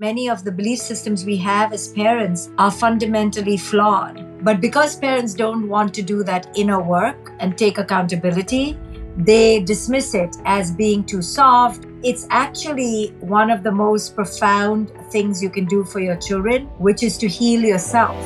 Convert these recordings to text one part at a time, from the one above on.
Many of the belief systems we have as parents are fundamentally flawed. But because parents don't want to do that inner work and take accountability, they dismiss it as being too soft. It's actually one of the most profound things you can do for your children, which is to heal yourself.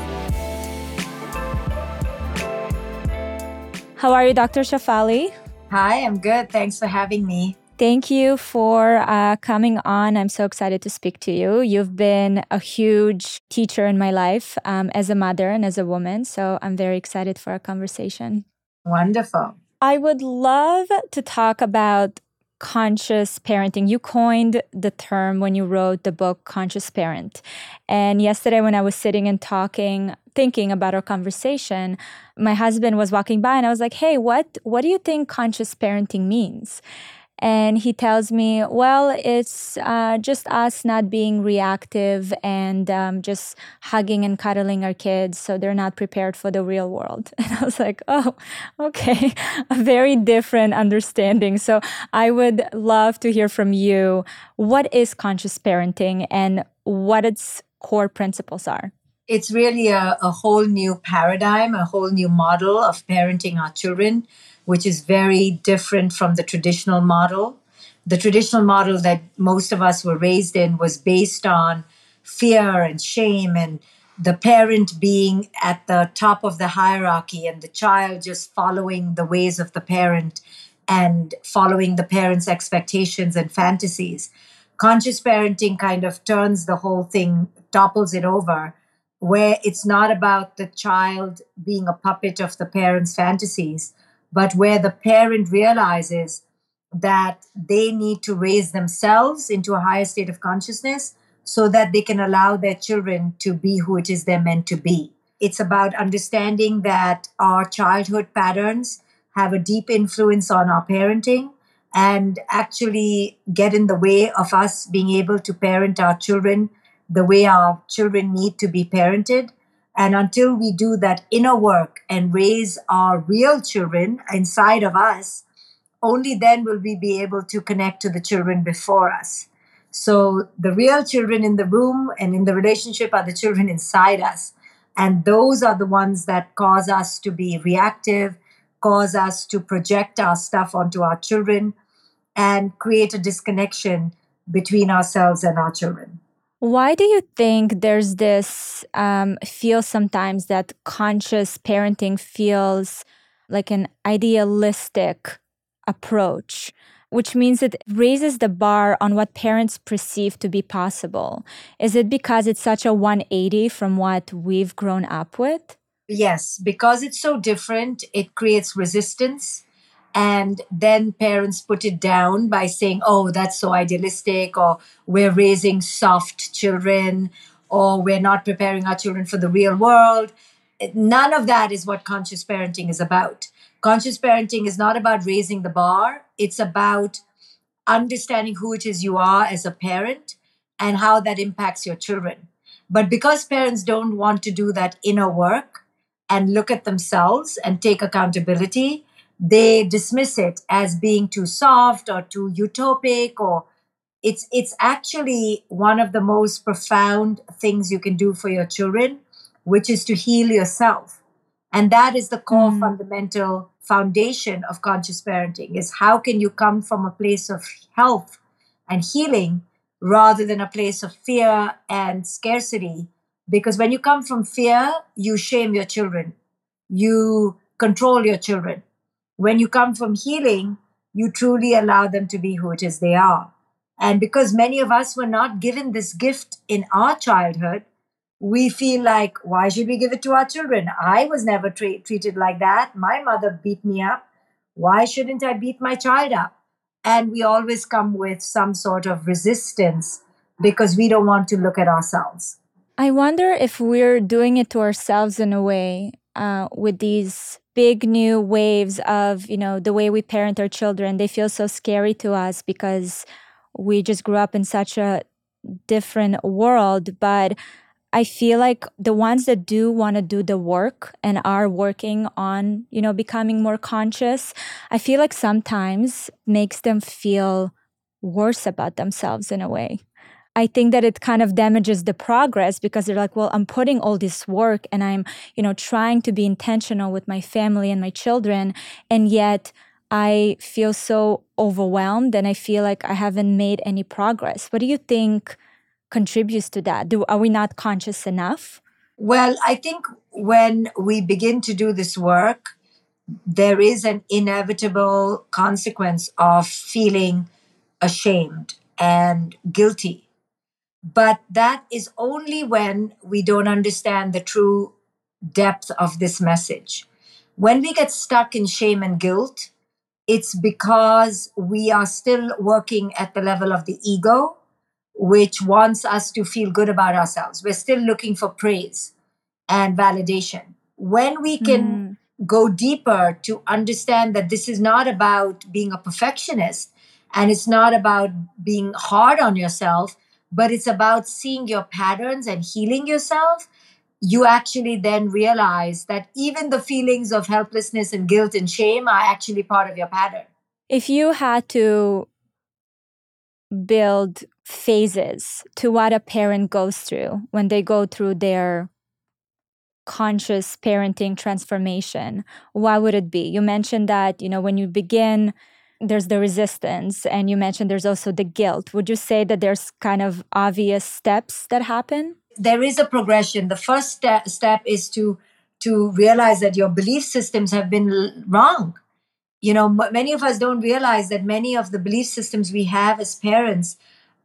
How are you, Dr. Shefali? Hi, I'm good. Thanks for having me. Thank you for uh, coming on. I'm so excited to speak to you. You've been a huge teacher in my life um, as a mother and as a woman. So I'm very excited for our conversation. Wonderful. I would love to talk about conscious parenting. You coined the term when you wrote the book Conscious Parent. And yesterday, when I was sitting and talking, thinking about our conversation, my husband was walking by and I was like, hey, what, what do you think conscious parenting means? And he tells me, well, it's uh, just us not being reactive and um, just hugging and cuddling our kids so they're not prepared for the real world. And I was like, oh, okay, a very different understanding. So I would love to hear from you what is conscious parenting and what its core principles are. It's really a, a whole new paradigm, a whole new model of parenting our children which is very different from the traditional model. The traditional model that most of us were raised in was based on fear and shame and the parent being at the top of the hierarchy and the child just following the ways of the parent and following the parent's expectations and fantasies. Conscious parenting kind of turns the whole thing, topples it over, where it's not about the child being a puppet of the parent's fantasies, but where the parent realizes that they need to raise themselves into a higher state of consciousness so that they can allow their children to be who it is they're meant to be. It's about understanding that our childhood patterns have a deep influence on our parenting and actually get in the way of us being able to parent our children the way our children need to be parented and until we do that inner work and raise our real children inside of us, only then will we be able to connect to the children before us. So the real children in the room and in the relationship are the children inside us. And those are the ones that cause us to be reactive, cause us to project our stuff onto our children, and create a disconnection between ourselves and our children. Why do you think there's this um, feel sometimes that conscious parenting feels like an idealistic approach, which means it raises the bar on what parents perceive to be possible? Is it because it's such a 180 from what we've grown up with? Yes, because it's so different, it creates resistance and then parents put it down by saying, oh, that's so idealistic, or we're raising soft children, or we're not preparing our children for the real world. None of that is what conscious parenting is about. Conscious parenting is not about raising the bar, it's about understanding who it is you are as a parent and how that impacts your children. But because parents don't want to do that inner work and look at themselves and take accountability, they dismiss it as being too soft or too utopic or it's it's actually one of the most profound things you can do for your children which is to heal yourself. And that is the core mm. fundamental foundation of conscious parenting is how can you come from a place of health and healing rather than a place of fear and scarcity? Because when you come from fear you shame your children. You control your children when you come from healing, you truly allow them to be who it is they are. And because many of us were not given this gift in our childhood, we feel like, why should we give it to our children? I was never tra- treated like that. My mother beat me up. Why shouldn't I beat my child up? And we always come with some sort of resistance because we don't want to look at ourselves. I wonder if we're doing it to ourselves in a way uh, with these big new waves of you know the way we parent our children. They feel so scary to us because we just grew up in such a different world but i feel like the ones that do want to do the work and are working on you know becoming more conscious i feel like sometimes makes them feel worse about themselves in a way I think that it kind of damages the progress because they're like, well, I'm putting all this work and I'm, you know, trying to be intentional with my family and my children. And yet I feel so overwhelmed and I feel like I haven't made any progress. What do you think contributes to that? Do, are we not conscious enough? Well, I think when we begin to do this work, there is an inevitable consequence of feeling ashamed and guilty. But that is only when we don't understand the true depth of this message. When we get stuck in shame and guilt, it's because we are still working at the level of the ego, which wants us to feel good about ourselves. We're still looking for praise and validation. When we can mm go deeper to understand that this is not about being a perfectionist and it's not about being hard on yourself, but it's about seeing your patterns and healing yourself. You actually then realize that even the feelings of helplessness and guilt and shame are actually part of your pattern. If you had to build phases to what a parent goes through when they go through their conscious parenting transformation, what would it be? You mentioned that, you know, when you begin, there's the resistance, and you mentioned there's also the guilt. Would you say that there's kind of obvious steps that happen? There is a progression. The first step, step is to to realize that your belief systems have been wrong. You know, m- many of us don't realize that many of the belief systems we have as parents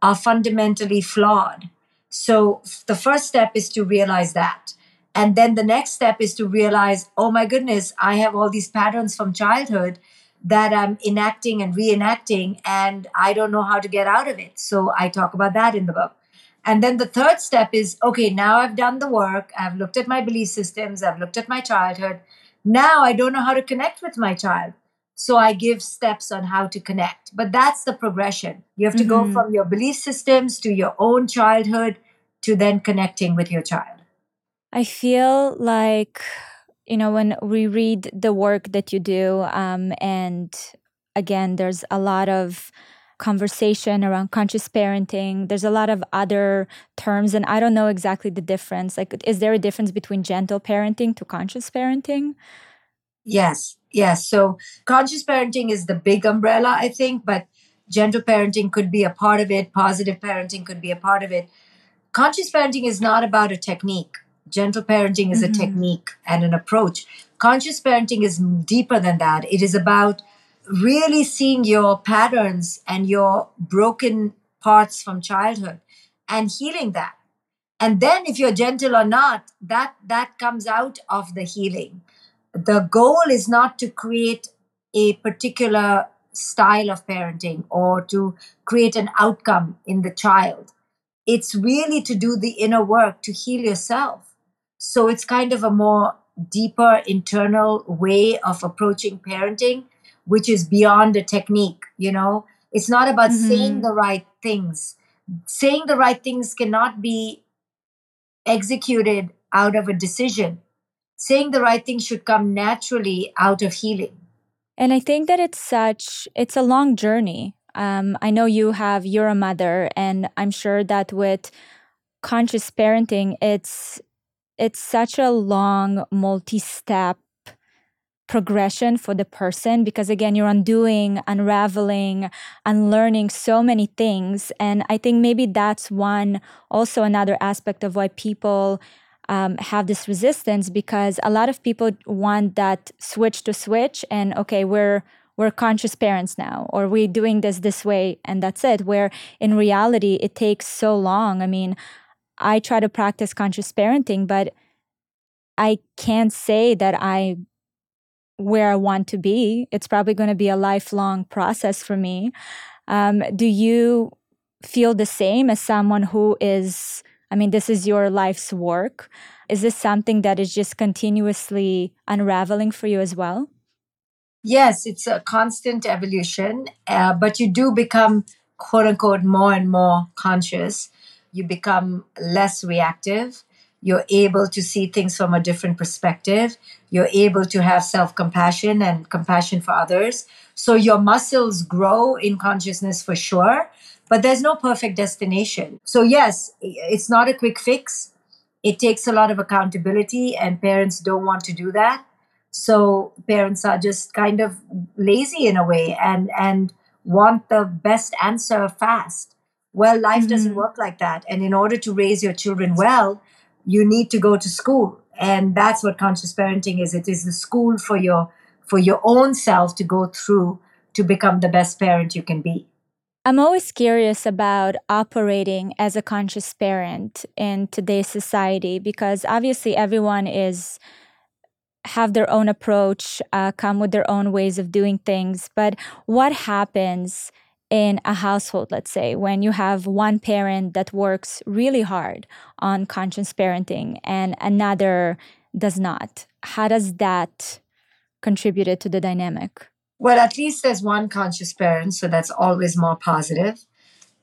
are fundamentally flawed. So the first step is to realize that. And then the next step is to realize, oh my goodness, I have all these patterns from childhood that I'm enacting and reenacting, and I don't know how to get out of it. So I talk about that in the book. And then the third step is okay, now I've done the work, I've looked at my belief systems, I've looked at my childhood. Now I don't know how to connect with my child. So I give steps on how to connect. But that's the progression. You have to mm-hmm. go from your belief systems to your own childhood to then connecting with your child. I feel like, you know, when we read the work that you do, um, and again, there's a lot of conversation around conscious parenting. There's a lot of other terms, and I don't know exactly the difference. Like, is there a difference between gentle parenting to conscious parenting? Yes, yes. So, conscious parenting is the big umbrella, I think, but gentle parenting could be a part of it, positive parenting could be a part of it. Conscious parenting is not about a technique gentle parenting is mm-hmm. a technique and an approach. Conscious parenting is deeper than that. It is about really seeing your patterns and your broken parts from childhood and healing that. And then if you're gentle or not, that that comes out of the healing. The goal is not to create a particular style of parenting or to create an outcome in the child. It's really to do the inner work to heal yourself so it's kind of a more deeper internal way of approaching parenting, which is beyond a technique, you know? It's not about mm-hmm. saying the right things. Saying the right things cannot be executed out of a decision. Saying the right thing should come naturally out of healing. And I think that it's such it's a long journey. Um, I know you have you're a mother, and I'm sure that with conscious parenting, it's it's such a long multi-step progression for the person because again you're undoing unraveling unlearning so many things. And i think maybe that's one also another aspect of why people um, have this resistance because a lot of people want that switch to switch and okay we're we're conscious parents now or we're doing this this way and that's it where in reality it takes so long. I mean I try to practice conscious parenting, but I can't say that I where I want to be. It's probably going to be a lifelong process for me. Um, do you feel the same as someone who is? I mean, this is your life's work. Is this something that is just continuously unraveling for you as well? Yes, it's a constant evolution, uh, but you do become quote unquote more and more conscious you become less reactive. You're able to see things from a different perspective. You're able to have self compassion and compassion for others. So your muscles grow in consciousness for sure, but there's no perfect destination. So, yes, it's not a quick fix. It takes a lot of accountability, and parents don't want to do that. So, parents are just kind of lazy in a way and, and want the best answer fast. Well, life mm-hmm. doesn't work like that. And in order to raise your children well, you need to go to school. And that's what conscious parenting is. It is the school for your for your own self to go through to become the best parent you can be. I'm always curious about operating as a conscious parent in today's society because obviously everyone is have their own approach, uh, come with their own ways of doing things. But what happens in a household, let's say, when you have one parent that works really hard on conscious parenting and another does not? How does that contribute to the dynamic? Well, at least there's one conscious parent, so that's always more positive.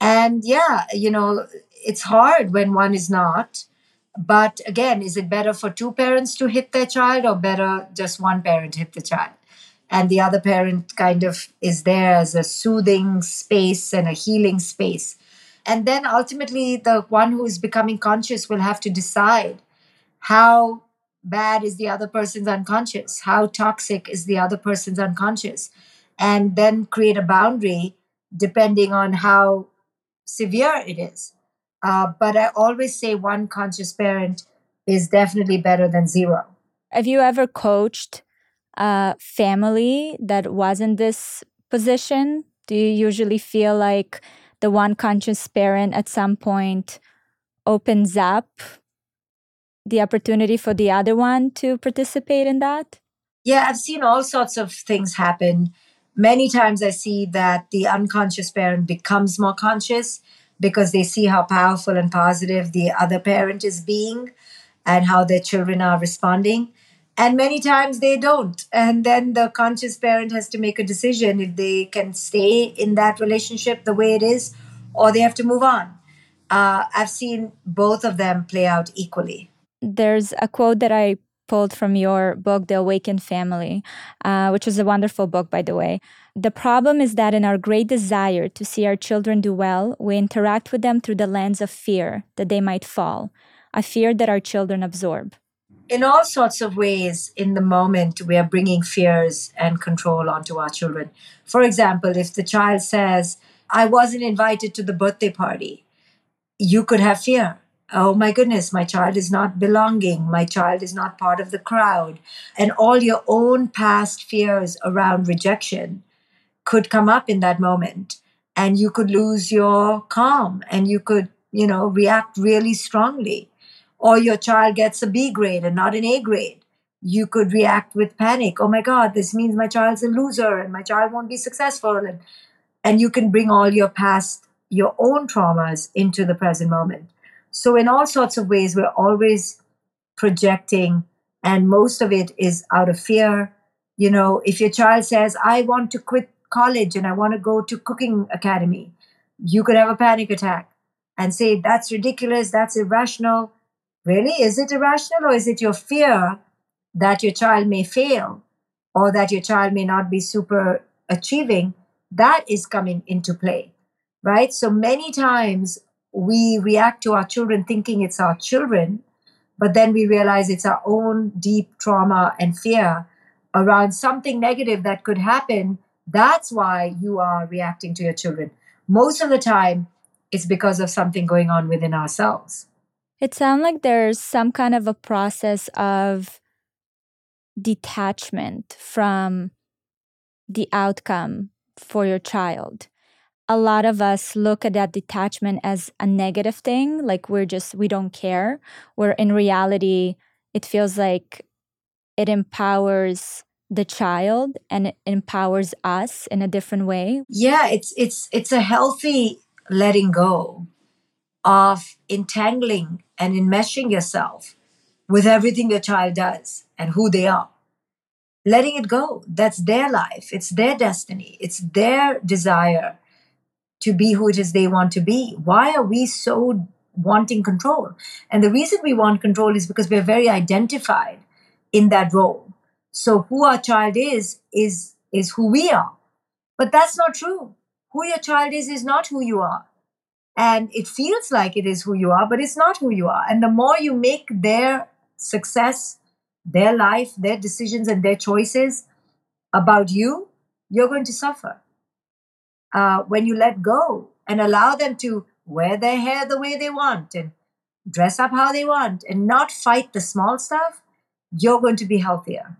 And yeah, you know, it's hard when one is not. But again, is it better for two parents to hit their child or better just one parent hit the child? And the other parent kind of is there as a soothing space and a healing space. And then ultimately, the one who is becoming conscious will have to decide how bad is the other person's unconscious, how toxic is the other person's unconscious, and then create a boundary depending on how severe it is. Uh, but I always say one conscious parent is definitely better than zero. Have you ever coached a family that was in this position? Do you usually feel like the one conscious parent at some point opens up the opportunity for the other one to participate in that? Yeah, I've seen all sorts of things happen. Many times I see that the unconscious parent becomes more conscious because they see how powerful and positive the other parent is being and how their children are responding. And many times they don't. And then the conscious parent has to make a decision if they can stay in that relationship the way it is or they have to move on. Uh, I've seen both of them play out equally. There's a quote that I pulled from your book, The Awakened Family, uh, which is a wonderful book, by the way. The problem is that in our great desire to see our children do well, we interact with them through the lens of fear that they might fall, a fear that our children absorb. In all sorts of ways, in the moment, we are bringing fears and control onto our children. For example, if the child says, I wasn't invited to the birthday party, you could have fear oh my goodness, my child is not belonging, my child is not part of the crowd. And all your own past fears around rejection could come up in that moment. And you could lose your calm and you could, you know, react really strongly. Or your child gets a B grade and not an A grade. You could react with panic. Oh my God, this means my child's a loser and my child won't be successful. And, and you can bring all your past, your own traumas into the present moment. So, in all sorts of ways, we're always projecting, and most of it is out of fear. You know, if your child says, I want to quit college and I want to go to cooking academy, you could have a panic attack and say, That's ridiculous, that's irrational. Really? Is it irrational or is it your fear that your child may fail or that your child may not be super achieving? That is coming into play, right? So many times we react to our children thinking it's our children, but then we realize it's our own deep trauma and fear around something negative that could happen. That's why you are reacting to your children. Most of the time, it's because of something going on within ourselves. It sounds like there's some kind of a process of detachment from the outcome for your child. A lot of us look at that detachment as a negative thing, like we're just, we don't care, where in reality, it feels like it empowers the child and it empowers us in a different way. Yeah it's it's it's a healthy letting go of entangling and enmeshing yourself with everything your child does and who they are letting it go that's their life it's their destiny it's their desire to be who it is they want to be. Why are we so wanting control? And the reason we want control is because we're very identified in that role. So who our child is is is who we are. But that's not true. Who your child is is not who you are. And it feels like it is who you are, but it's not who you are. And the more you make their success, their life, their decisions, and their choices about you, you're going to suffer. Uh, when you let go and allow them to wear their hair the way they want and dress up how they want and not fight the small stuff, you're going to be healthier.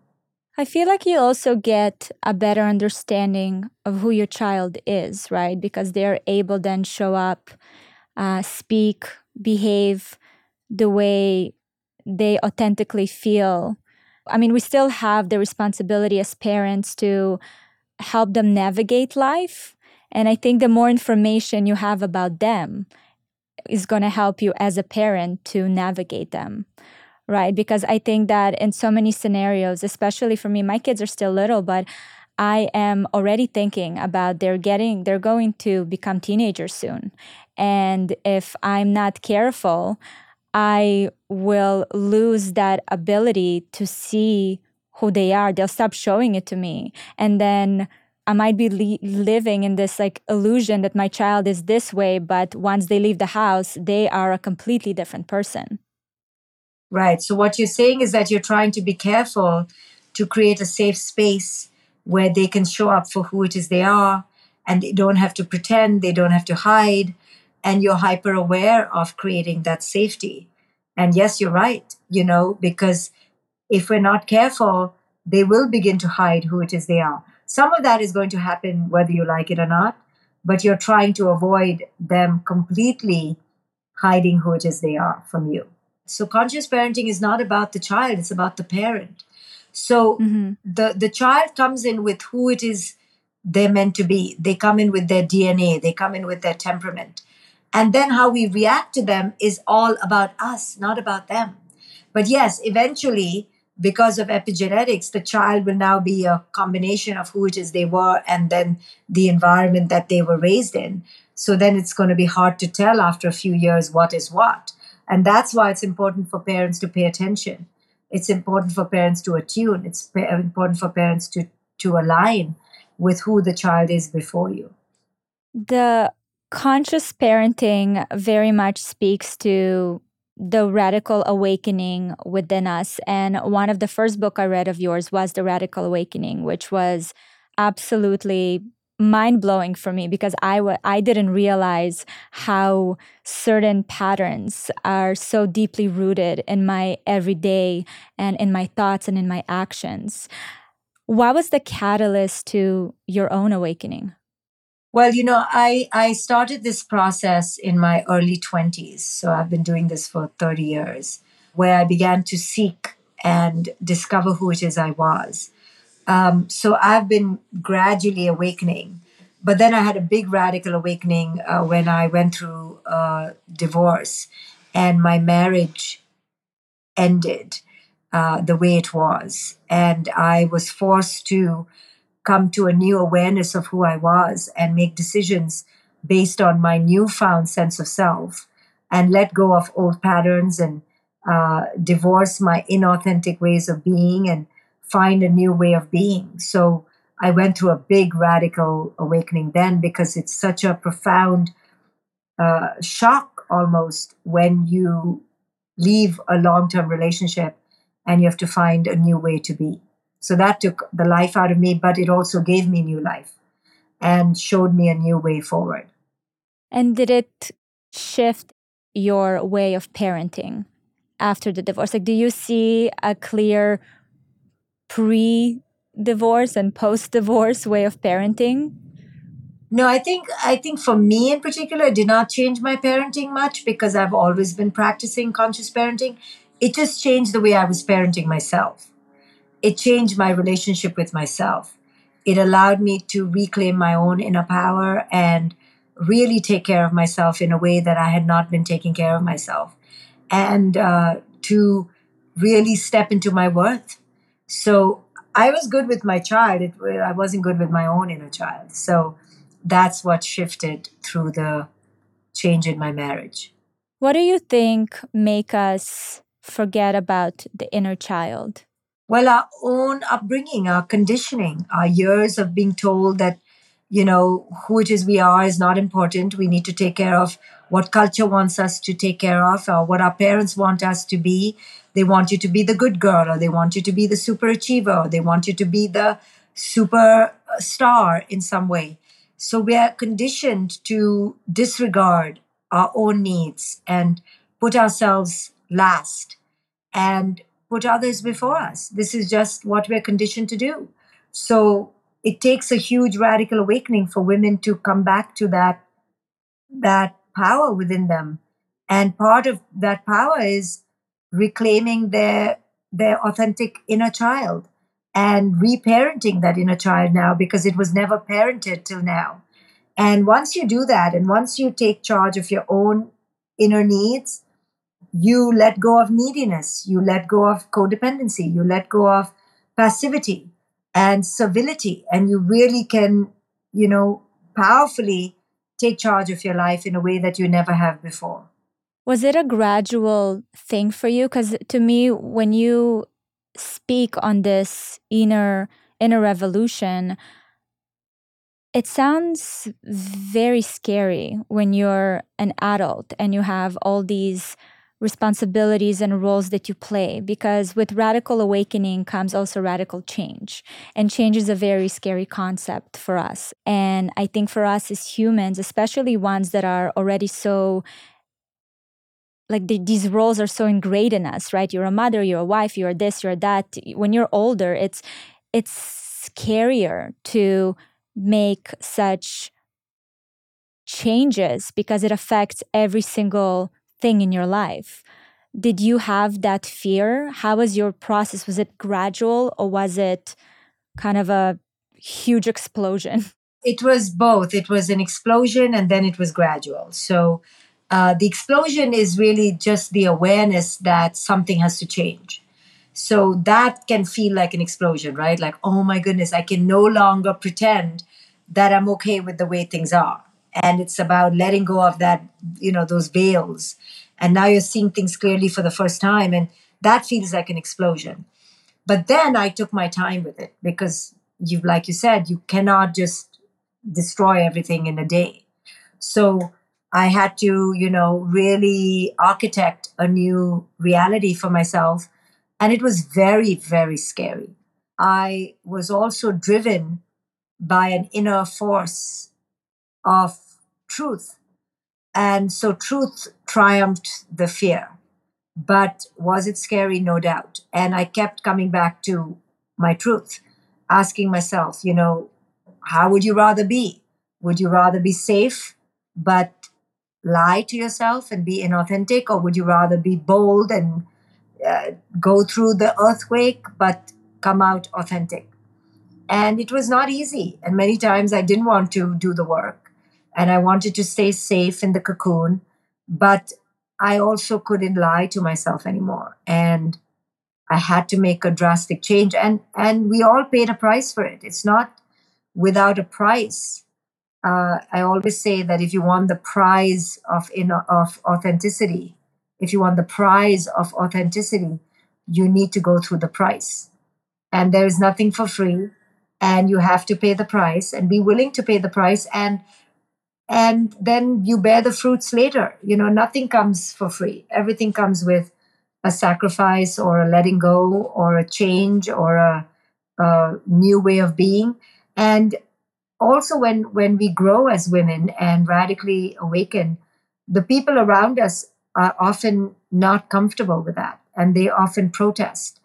I feel like you also get a better understanding of who your child is, right? Because they're able then show up, uh, speak, behave the way they authentically feel. I mean, we still have the responsibility as parents to help them navigate life. And I think the more information you have about them is going to help you as a parent to navigate them right because i think that in so many scenarios especially for me my kids are still little but i am already thinking about they're getting they're going to become teenagers soon and if i'm not careful i will lose that ability to see who they are they'll stop showing it to me and then I might be li- living in this like illusion that my child is this way, but once they leave the house, they are a completely different person. Right. So, what you're saying is that you're trying to be careful to create a safe space where they can show up for who it is they are and they don't have to pretend, they don't have to hide, and you're hyper aware of creating that safety. And yes, you're right, you know, because if we're not careful, they will begin to hide who it is they are. Some of that is going to happen whether you like it or not, but you're trying to avoid them completely hiding who it is they are from you. So conscious parenting is not about the child, it's about the parent. So mm-hmm. the the child comes in with who it is they're meant to be. They come in with their DNA, they come in with their temperament. And then how we react to them is all about us, not about them. But yes, eventually because of epigenetics, the child will now be a combination of who it is they were and then the environment that they were raised in. So then it's going to be hard to tell after a few years what is what. And that's why it's important for parents to pay attention. It's important for parents to attune. It's important for parents to, to align with who the child is before you. The conscious parenting very much speaks to the radical awakening within us. And one of the first book I read of yours was The Radical Awakening, which was absolutely mind blowing for me because I w- I didn't realize how certain patterns are so deeply rooted in my everyday and in my thoughts and in my actions. What was the catalyst to your own awakening? Well, you know, I, I started this process in my early 20s. So I've been doing this for 30 years, where I began to seek and discover who it is I was. Um, so I've been gradually awakening. But then I had a big radical awakening uh, when I went through divorce and my marriage ended uh, the way it was. And I was forced to come to a new awareness of who I was and make decisions based on my newfound sense of self and let go of old patterns and uh, divorce my inauthentic ways of being and find a new way of being. So I went through a big radical awakening then because it's such a profound uh, shock almost when you leave a long term relationship and you have to find a new way to be. So that took the life out of me, but it also gave me new life and showed me a new way forward. And did it shift your way of parenting after the divorce? Like, do you see a clear pre divorce and post divorce way of parenting? No, I think I think for me in particular, it did not change my parenting much because I've always been practicing conscious parenting. It just changed the way I was parenting myself it changed my relationship with myself. It allowed me to reclaim my own inner power and really take care of myself in a way that I had not been taking care of myself, and uh, to really step into my worth. So I was good with my child. It, I wasn't good with my own inner child. So that's what shifted through the change in my marriage. What do you think make us forget about the inner child? Well, our own upbringing, our conditioning, our years of being told that you know, who it is we are is not important. We need to take care of what culture wants us to take care of or what our parents want us to be. They want you to be the good girl or they want you to be the super achiever or they want you to be the super uh, star in some way. So we are conditioned to disregard our own needs and put ourselves last and put others before us. This is just what we're conditioned to do. So it takes a huge radical awakening for women to come back to that that power within them and part of that power is reclaiming their their authentic inner child and reparenting that inner child now because it was never parented till now and once you do that and once you take charge of your own inner needs you let go of neediness you let go of codependency you let go of passivity and servility, and you really can you know powerfully take charge of your life in a way that you never have before. Was it a gradual thing for you? Because to me when you speak on this inner inner revolution it sounds very scary when you're an adult and you have all these responsibilities and roles that you play because with radical awakening comes also radical change. And change is a very scary concept for us. And i think for us as humans especially ones that are already so like the, these roles are so ingrained in us right? You're a mother you're a wife you're this you're that. When you're older it's it's scarier to make such changes because it affects every single thing in your life. Did you have that fear? How was your process? Was it gradual or was it kind of a huge explosion? It was both. It was an explosion and then it was gradual. So uh, the explosion is really just the awareness that something has to change. So that can feel like an explosion, right? Like, oh my goodness, I can no longer pretend that I'm okay with the way things are and it's about letting go of that you know those veils. And now you're seeing things clearly for the first time and that feels like an explosion. But then i took my time with it because you like you said you cannot just destroy everything in a day. So i had to you know really architect a new reality for myself and it was very very scary. I was also driven by an inner force of truth. And so truth triumphed the fear. But was it scary? No doubt. And I kept coming back to my truth, asking myself, you know, how would you rather be? Would you rather be safe but lie to yourself and be inauthentic? Or would you rather be bold and uh, go through the earthquake but come out authentic? And it was not easy. And many times I didn't want to do the work and I wanted to stay safe in the cocoon, but I also couldn't lie to myself anymore. And I had to make a drastic change. And and we all paid a price for it. It's not without a price. Uh, I always say that if you want the prize of in, of authenticity, if you want the prize of authenticity, you need to go through the price. And there is nothing for free, and you have to pay the price and be willing to pay the price. And and then you bear the fruits later. You know nothing comes for free. Everything comes with a sacrifice or a letting go or a change or a, a new way of being. And also when when we grow as women and radically awaken the people around us are often not comfortable with that. And they often protest.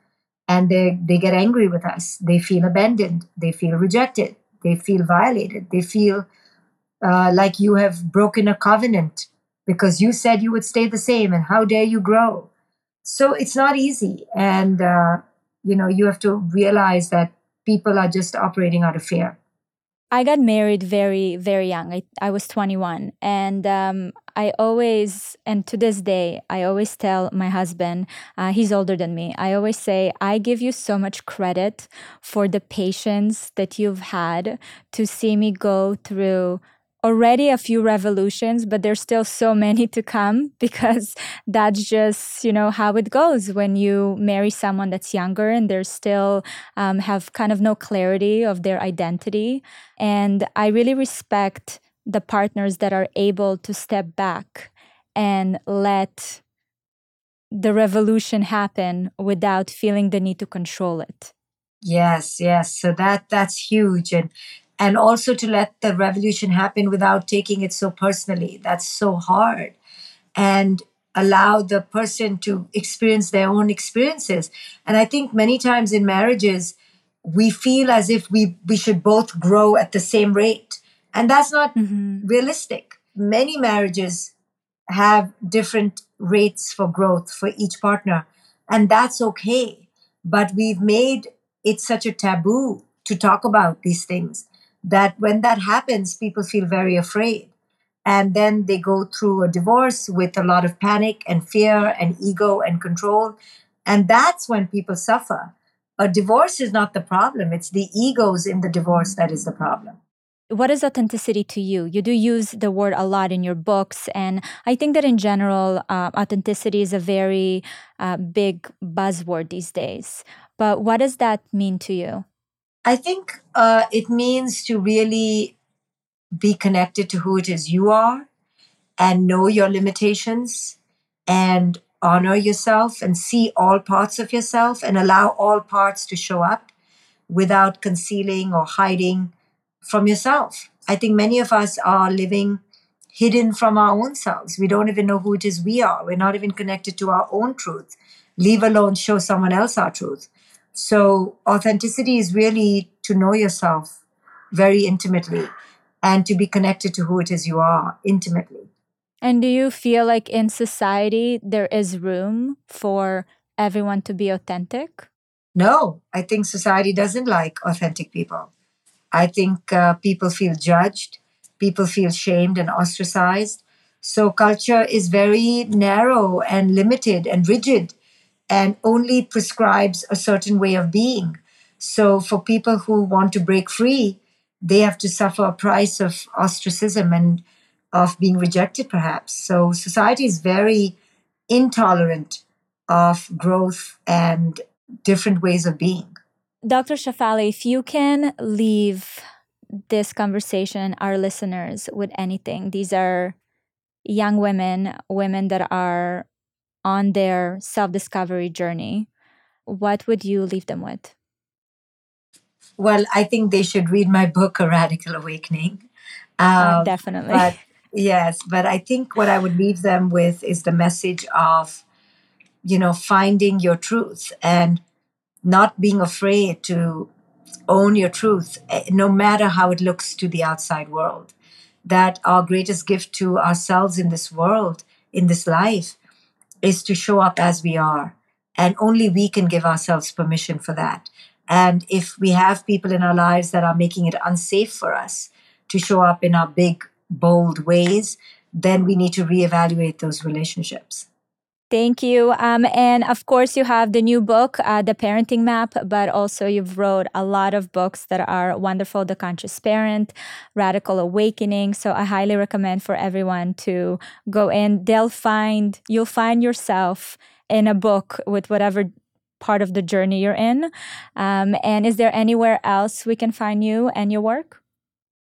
And they they get angry with us. They feel abandoned. They feel rejected. They feel violated. They feel uh, like you have broken a covenant because you said you would stay the same and how dare you grow. So it's not easy. And uh, you know you have to realize that people are just operating out of fear. I got married very very young. I, I was 21 and um, i always and to this day i always tell my husband uh, he's older than me i always say i give you so much credit for the patience that you've had to see me go through already a few revolutions, but there's still so many to come because that's just, you know, how it goes when you marry someone that's younger and they're still um, have kind of no clarity of their identity. And I really respect the partners that are able to step back and let the revolution happen without feeling the need to control it. Yes, yes. So that that's huge and and also to let the revolution happen without taking it so personally. That's so hard. And allow the person to experience their own experiences. And I think many times in marriages, we feel as if we, we should both grow at the same rate. And that's not mm-hmm. realistic. Many marriages have different rates for growth for each partner, and that's okay. But we've made it such a taboo to talk about these things that when that happens, people feel very afraid. And then they go through a divorce with a lot of panic and fear and ego and control. And that's when people suffer. A divorce is not the problem, it's the egos in the divorce that is the problem. What is authenticity to you? You do use the word a lot in your books. And I think that in general, uh, authenticity is a very uh, big buzzword these days. But what does that mean to you? I think uh, it means to really be connected to who it is you are and know your limitations and honor yourself and see all parts of yourself and allow all parts to show up without concealing or hiding from yourself. I think many of us are living hidden from our own selves. We don't even know who it is we are. We're not even connected to our own truth, leave alone show someone else our truth. So, authenticity is really to know yourself very intimately and to be connected to who it is you are intimately. And do you feel like in society there is room for everyone to be authentic? No, I think society doesn't like authentic people. I think uh, people feel judged, people feel shamed and ostracized. So culture is very narrow and limited and rigid and only prescribes a certain way of being. So, for people who want to break free, they have to suffer a price of ostracism and of being rejected, perhaps. So, society is very intolerant of growth and different ways of being. Dr. Shefali, if you can leave this conversation, our listeners, with anything, these are young women, women that are on their self discovery journey, what would you leave them with? Well, I think they should read my book, A Radical Awakening. Uh, um, definitely. But, yes, but I think what I would leave them with is the message of, you know, finding your truth and not being afraid to own your truth, eh, no matter how it looks to the outside world. That our greatest gift to ourselves in this world, in this life, is to show up as we are. And only we can give ourselves permission for that. And if we have people in our lives that are making it unsafe for us to show up in our big, bold ways, then we need to reevaluate those relationships. Thank you. Um, and of course, you have the new book, uh, The Parenting Map, but also you've wrote a lot of books that are wonderful The Conscious Parent, Radical Awakening. So I highly recommend for everyone to go in. They'll find, you'll find yourself in a book with whatever part of the journey you're in. Um, and is there anywhere else we can find you and your work?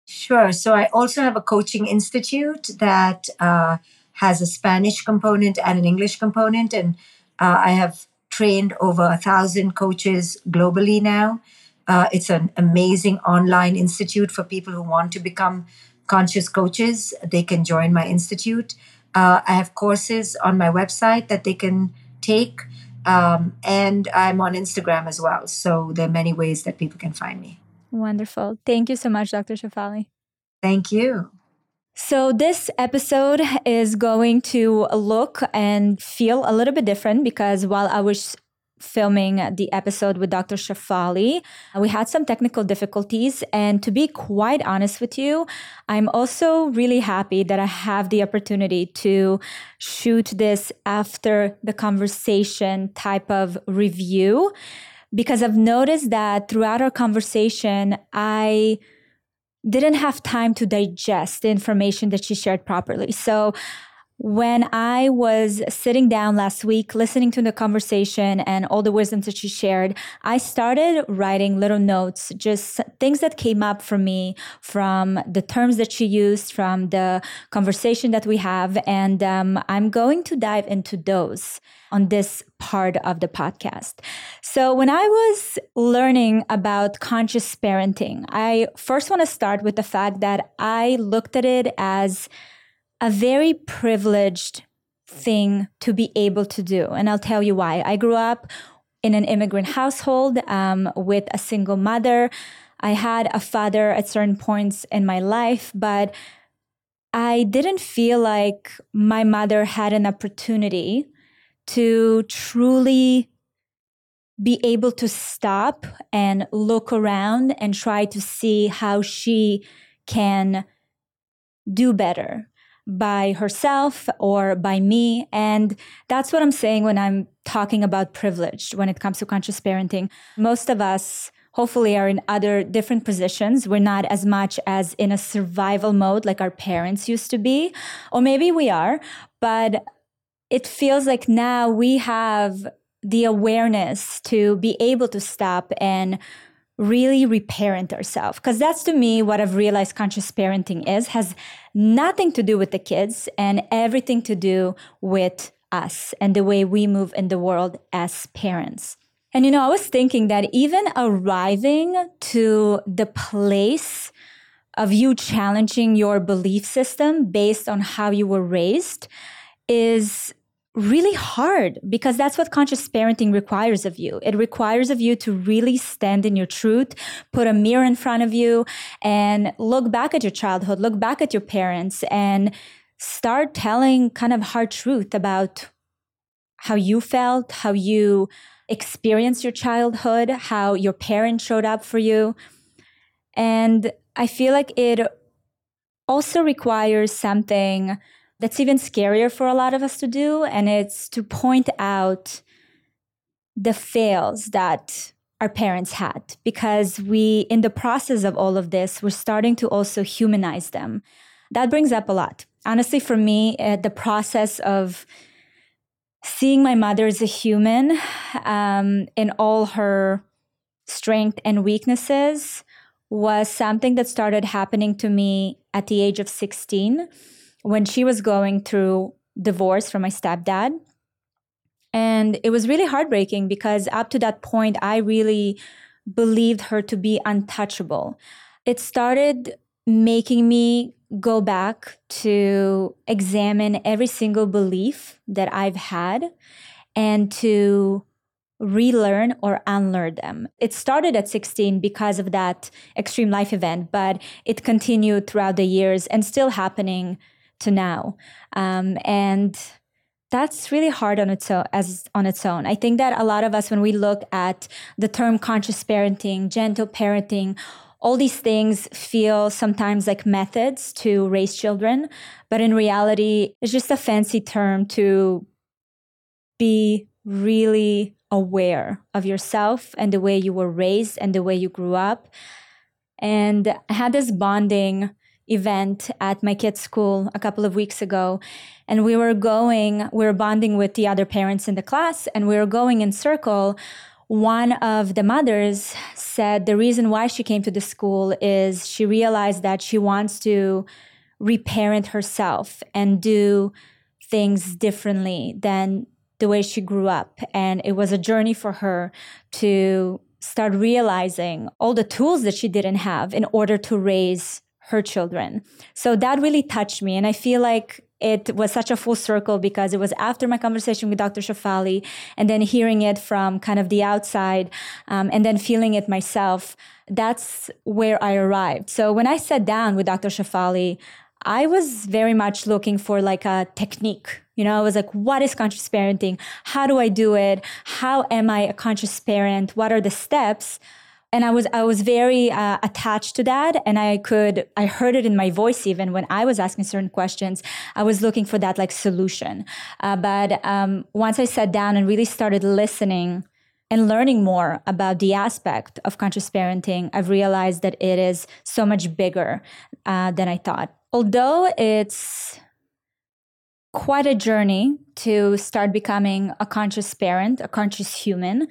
Sure. So I also have a coaching institute that. Uh, has a Spanish component and an English component. And uh, I have trained over a thousand coaches globally now. Uh, it's an amazing online institute for people who want to become conscious coaches. They can join my institute. Uh, I have courses on my website that they can take. Um, and I'm on Instagram as well. So there are many ways that people can find me. Wonderful. Thank you so much, Dr. Shefali. Thank you. So, this episode is going to look and feel a little bit different because while I was filming the episode with Dr. Shefali, we had some technical difficulties. And to be quite honest with you, I'm also really happy that I have the opportunity to shoot this after the conversation type of review because I've noticed that throughout our conversation, I didn't have time to digest the information that she shared properly. So when I was sitting down last week, listening to the conversation and all the wisdoms that she shared, I started writing little notes, just things that came up for me from the terms that she used, from the conversation that we have. And um, I'm going to dive into those on this part of the podcast. So, when I was learning about conscious parenting, I first want to start with the fact that I looked at it as a very privileged thing to be able to do. And I'll tell you why. I grew up in an immigrant household um, with a single mother. I had a father at certain points in my life, but I didn't feel like my mother had an opportunity to truly be able to stop and look around and try to see how she can do better by herself or by me. And that's what I'm saying when I'm talking about privilege when it comes to conscious parenting. Most of us hopefully are in other different positions. We're not as much as in a survival mode like our parents used to be, or maybe we are, but it feels like now we have the awareness to be able to stop and really reparent ourselves. Because that's to me what i've realized conscious parenting is has nothing to do with the kids and everything to do with us and the way we move in the world as parents. And you know i was thinking that even arriving to the place of you challenging your belief system based on how you were raised is really hard because that's what conscious parenting requires of you. It requires of you to really stand in your truth, put a mirror in front of you and look back at your childhood, look back at your parents and start telling kind of hard truth about how you felt, how you experienced your childhood, how your parents showed up for you. And I feel like it also requires something that's even scarier for a lot of us to do. And it's to point out the fails that our parents had because we, in the process of all of this, we're starting to also humanize them. That brings up a lot. Honestly, for me, uh, the process of seeing my mother as a human um, in all her strength and weaknesses was something that started happening to me at the age of 16 when she was going through divorce from my stepdad. And it was really heartbreaking because up to that point, I really believed her to be untouchable. It started making me go back to examine every single belief that I've had and to relearn or unlearn them. It started at 16 because of that extreme life event, but it continued throughout the years and still happening to now. Um, and that's really hard on its own as on its own. I think that a lot of us when we look at the term conscious parenting, gentle parenting, all these things feel sometimes like methods to raise children, but in reality, it's just a fancy term to be really aware of yourself and the way you were raised and the way you grew up. And I had this bonding event at my kids' school a couple of weeks ago. And we were going, we were bonding with the other parents in the class, and we were going in circle. One of the mothers said the reason why she came to the school is she realized that she wants to reparent herself and do things differently than the way she grew up. And it was a journey for her to start realizing all the tools that she didn't have in order to raise her children. So that really touched me. And I feel like it was such a full circle because it was after my conversation with Dr. Shefali and then hearing it from kind of the outside um, and then feeling it myself. That's where I arrived. So when I sat down with Dr. Shefali, I was very much looking for like a technique. You know, I was like, what is conscious parenting? How do I do it? How am I a conscious parent? What are the steps? And I was I was very uh, attached to that, and I could I heard it in my voice even when I was asking certain questions. I was looking for that like solution, uh, but um, once I sat down and really started listening and learning more about the aspect of conscious parenting, I've realized that it is so much bigger uh, than I thought. Although it's quite a journey to start becoming a conscious parent, a conscious human,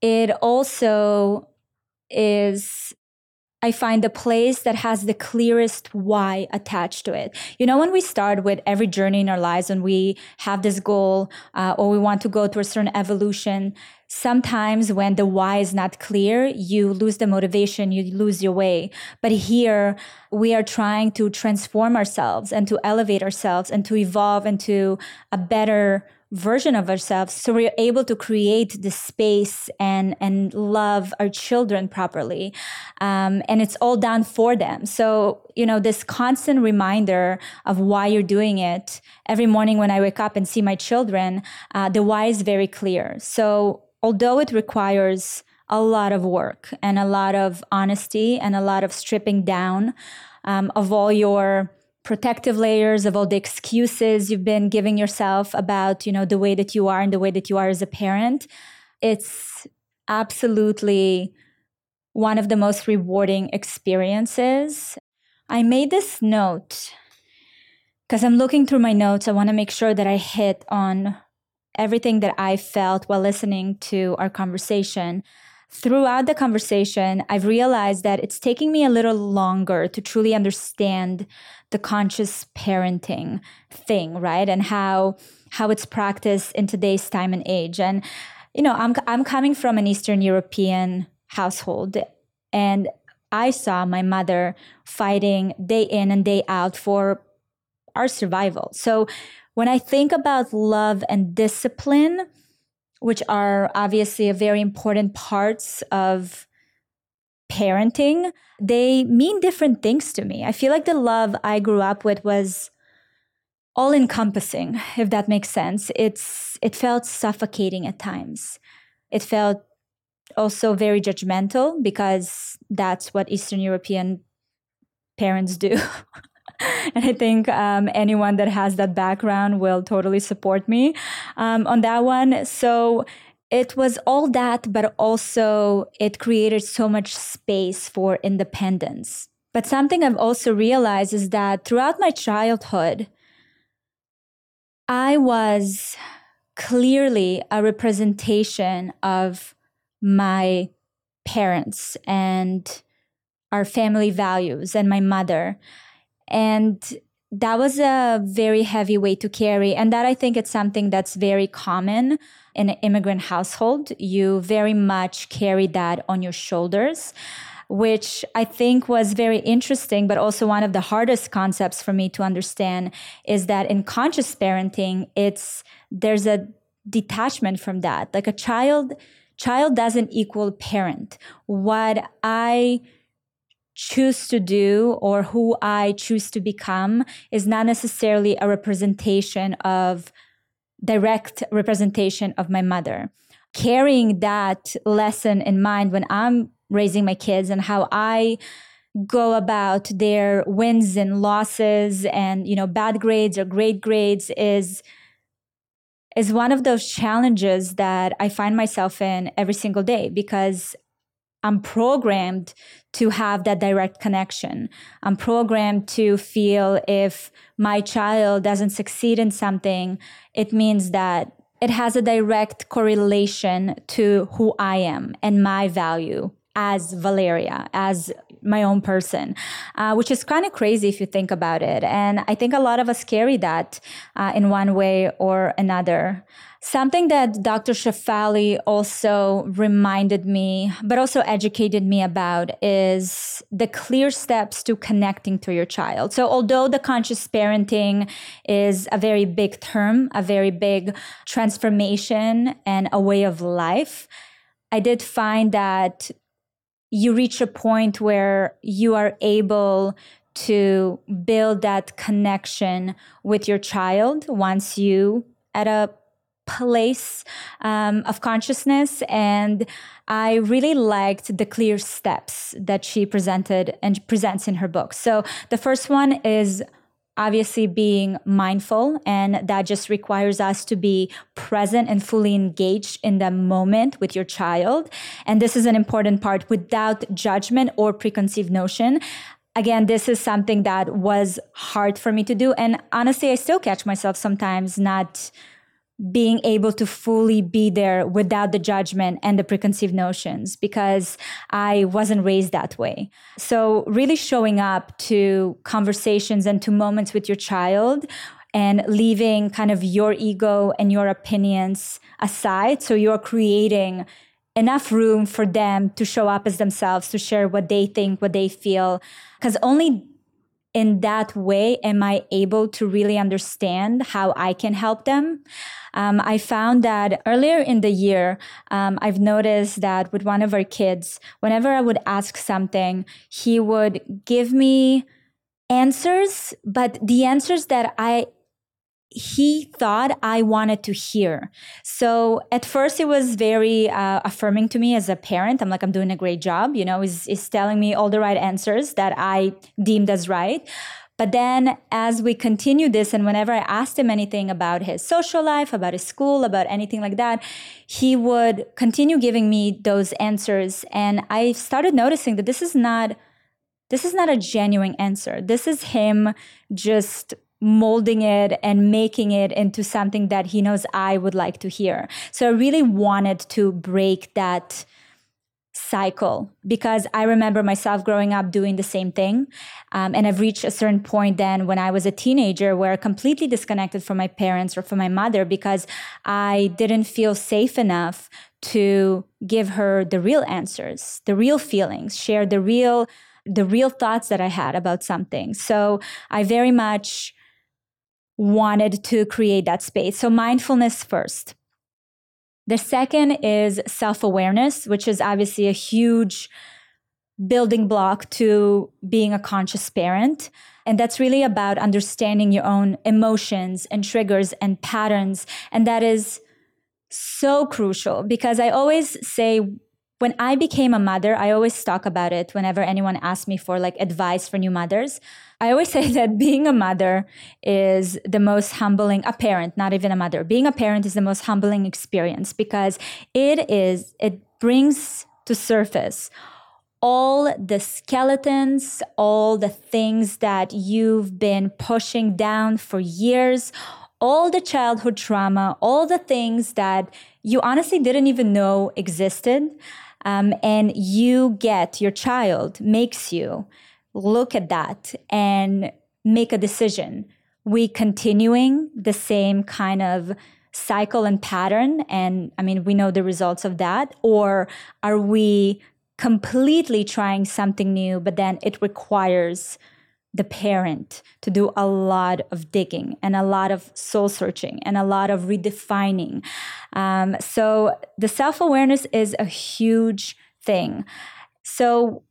it also is I find the place that has the clearest why attached to it. You know, when we start with every journey in our lives and we have this goal uh, or we want to go through a certain evolution, sometimes when the why is not clear, you lose the motivation, you lose your way. But here, we are trying to transform ourselves and to elevate ourselves and to evolve into a better version of ourselves so we're able to create the space and and love our children properly. Um, and it's all done for them. So you know this constant reminder of why you're doing it every morning when i wake up and see my children uh, the why is very clear. So although it requires a lot of work and a lot of honesty and a lot of stripping down um, of all your protective layers of all the excuses you've been giving yourself about you know the way that you are and the way that you are as a parent. It's absolutely one of the most rewarding experiences. I made this note because i'm looking through my notes. I want to make sure that i hit on everything that i felt while listening to our conversation throughout the conversation, I've realized that it's taking me a little longer to truly understand the conscious parenting thing, right? And how how it's practiced in today's time and age. And you know, I'm I'm coming from an Eastern European household and I saw my mother fighting day in and day out for our survival. So when I think about love and discipline, which are obviously a very important parts of parenting, they mean different things to me. I feel like the love I grew up with was all encompassing, if that makes sense. It's it felt suffocating at times. It felt also very judgmental because that's what Eastern European parents do. and I think um, anyone that has that background will totally support me um, on that one. So it was all that, but also it created so much space for independence. But something I've also realized is that throughout my childhood, I was clearly a representation of my parents and our family values and my mother. And that was a very heavy weight to carry. And that I think it's something that's very common in an immigrant household. You very much carry that on your shoulders, which I think was very interesting, but also one of the hardest concepts for me to understand is that in conscious parenting, it's there's a detachment from that. Like a child, child doesn't equal parent. What I choose to do or who I choose to become is not necessarily a representation of direct representation of my mother. Carrying that lesson in mind when I'm raising my kids and how I go about their wins and losses and you know bad grades or great grades is is one of those challenges that I find myself in every single day because I'm programmed to have that direct connection. I'm programmed to feel if my child doesn't succeed in something, it means that it has a direct correlation to who I am and my value as Valeria, as my own person, uh, which is kind of crazy if you think about it. And I think a lot of us carry that uh, in one way or another. Something that Dr. Shefali also reminded me, but also educated me about, is the clear steps to connecting to your child. So, although the conscious parenting is a very big term, a very big transformation and a way of life, I did find that you reach a point where you are able to build that connection with your child once you at a place um, of consciousness and i really liked the clear steps that she presented and presents in her book. So the first one is obviously being mindful and that just requires us to be present and fully engaged in the moment with your child. And this is an important part without judgment or preconceived notion. Again this is something that was hard for me to do and honestly i still catch myself sometimes not being able to fully be there without the judgment and the preconceived notions because I wasn't raised that way. So, really showing up to conversations and to moments with your child and leaving kind of your ego and your opinions aside. So, you're creating enough room for them to show up as themselves, to share what they think, what they feel. Because only in that way am I able to really understand how I can help them. Um, I found that earlier in the year, um, I've noticed that with one of our kids, whenever I would ask something, he would give me answers, but the answers that I he thought I wanted to hear. So at first, it was very uh, affirming to me as a parent. I'm like, I'm doing a great job. You know, he's, he's telling me all the right answers that I deemed as right. But then as we continue this, and whenever I asked him anything about his social life, about his school, about anything like that, he would continue giving me those answers. And I started noticing that this is not this is not a genuine answer. This is him just molding it and making it into something that he knows I would like to hear. So I really wanted to break that cycle because I remember myself growing up doing the same thing. Um, and I've reached a certain point then when I was a teenager where I completely disconnected from my parents or from my mother because I didn't feel safe enough to give her the real answers, the real feelings, share the real the real thoughts that I had about something. So I very much wanted to create that space. So mindfulness first. The second is self awareness, which is obviously a huge building block to being a conscious parent. And that's really about understanding your own emotions and triggers and patterns. And that is so crucial because I always say when I became a mother, I always talk about it whenever anyone asks me for like advice for new mothers. I always say that being a mother is the most humbling, a parent, not even a mother. Being a parent is the most humbling experience because it is, it brings to surface all the skeletons, all the things that you've been pushing down for years, all the childhood trauma, all the things that you honestly didn't even know existed um, and you get your child makes you look at that and make a decision. We continuing the same kind of cycle and pattern and i mean we know the results of that or are we completely trying something new but then it requires the parent to do a lot of digging and a lot of soul searching and a lot of redefining. Um, so the self awareness is a huge thing. So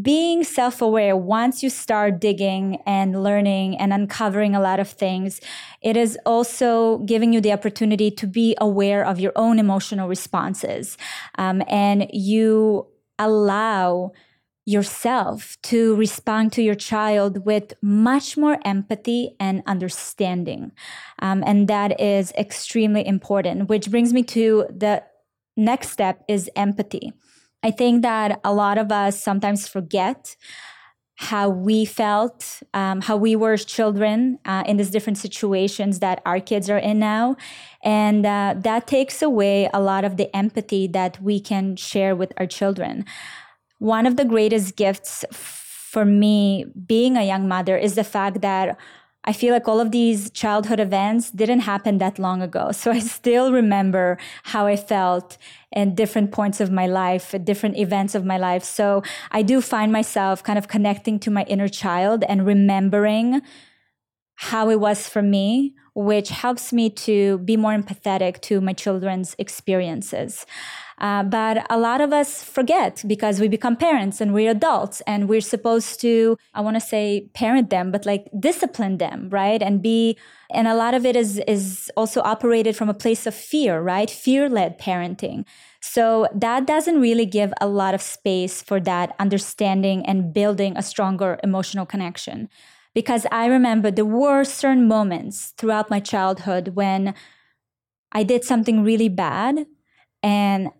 being self aware, once you start digging and learning and uncovering a lot of things, it is also giving you the opportunity to be aware of your own emotional responses. Um, and you allow yourself to respond to your child with much more empathy and understanding. Um, and that is extremely important, which brings me to the next step is empathy. I think that a lot of us sometimes forget how we felt, um, how we were as children uh, in these different situations that our kids are in now. And uh, that takes away a lot of the empathy that we can share with our children one of the greatest gifts for me being a young mother is the fact that I feel like all of these childhood events didn't happen that long ago. So I still remember how I felt in different points of my life, at different events of my life. So I do find myself kind of connecting to my inner child and remembering how it was for me, which helps me to be more empathetic to my children's experiences. Uh, but a lot of us forget because we become parents and we're adults and we're supposed to, I want to say parent them, but like discipline them, right? And be, and a lot of it is, is also operated from a place of fear, right? Fear led parenting. So that doesn't really give a lot of space for that understanding and building a stronger emotional connection. because I remember there were certain moments throughout my childhood when I did something really bad and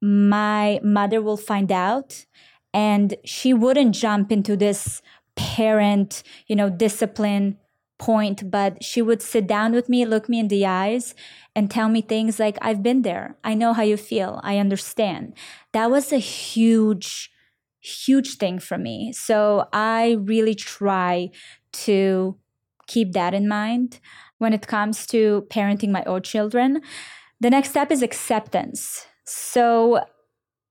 my mother will find out and she wouldn't jump into this parent, you know, discipline point, but she would sit down with me, look me in the eyes, and tell me things like, I've been there. I know how you feel. I understand. That was a huge, huge thing for me. So I really try to keep that in mind when it comes to parenting my own children. The next step is acceptance. So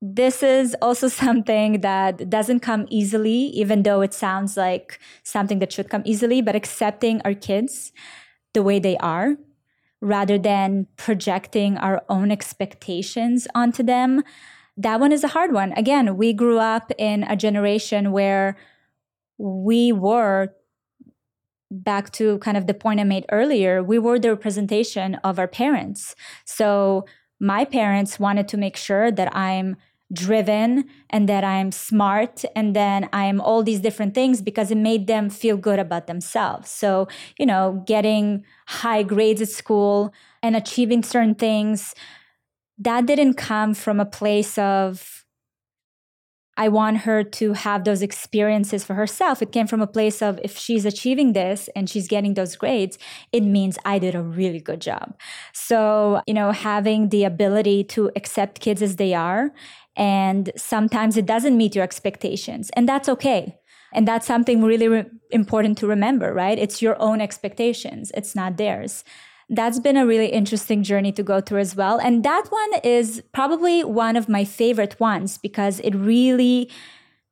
this is also something that doesn't come easily, even though it sounds like something that should come easily, but accepting our kids the way they are rather than projecting our own expectations onto them. That one is a hard one. Again, we grew up in a generation where we were back to kind of the point I made earlier, we were the representation of our parents. So my parents wanted to make sure that I'm driven and that I'm smart and then I'm all these different things because it made them feel good about themselves. So, you know, getting high grades at school and achieving certain things, that didn't come from a place of, I want her to have those experiences for herself. It came from a place of if she's achieving this and she's getting those grades, it means I did a really good job. So, you know, having the ability to accept kids as they are and sometimes it doesn't meet your expectations, and that's okay. And that's something really re- important to remember, right? It's your own expectations, it's not theirs. That's been a really interesting journey to go through as well. And that one is probably one of my favorite ones because it really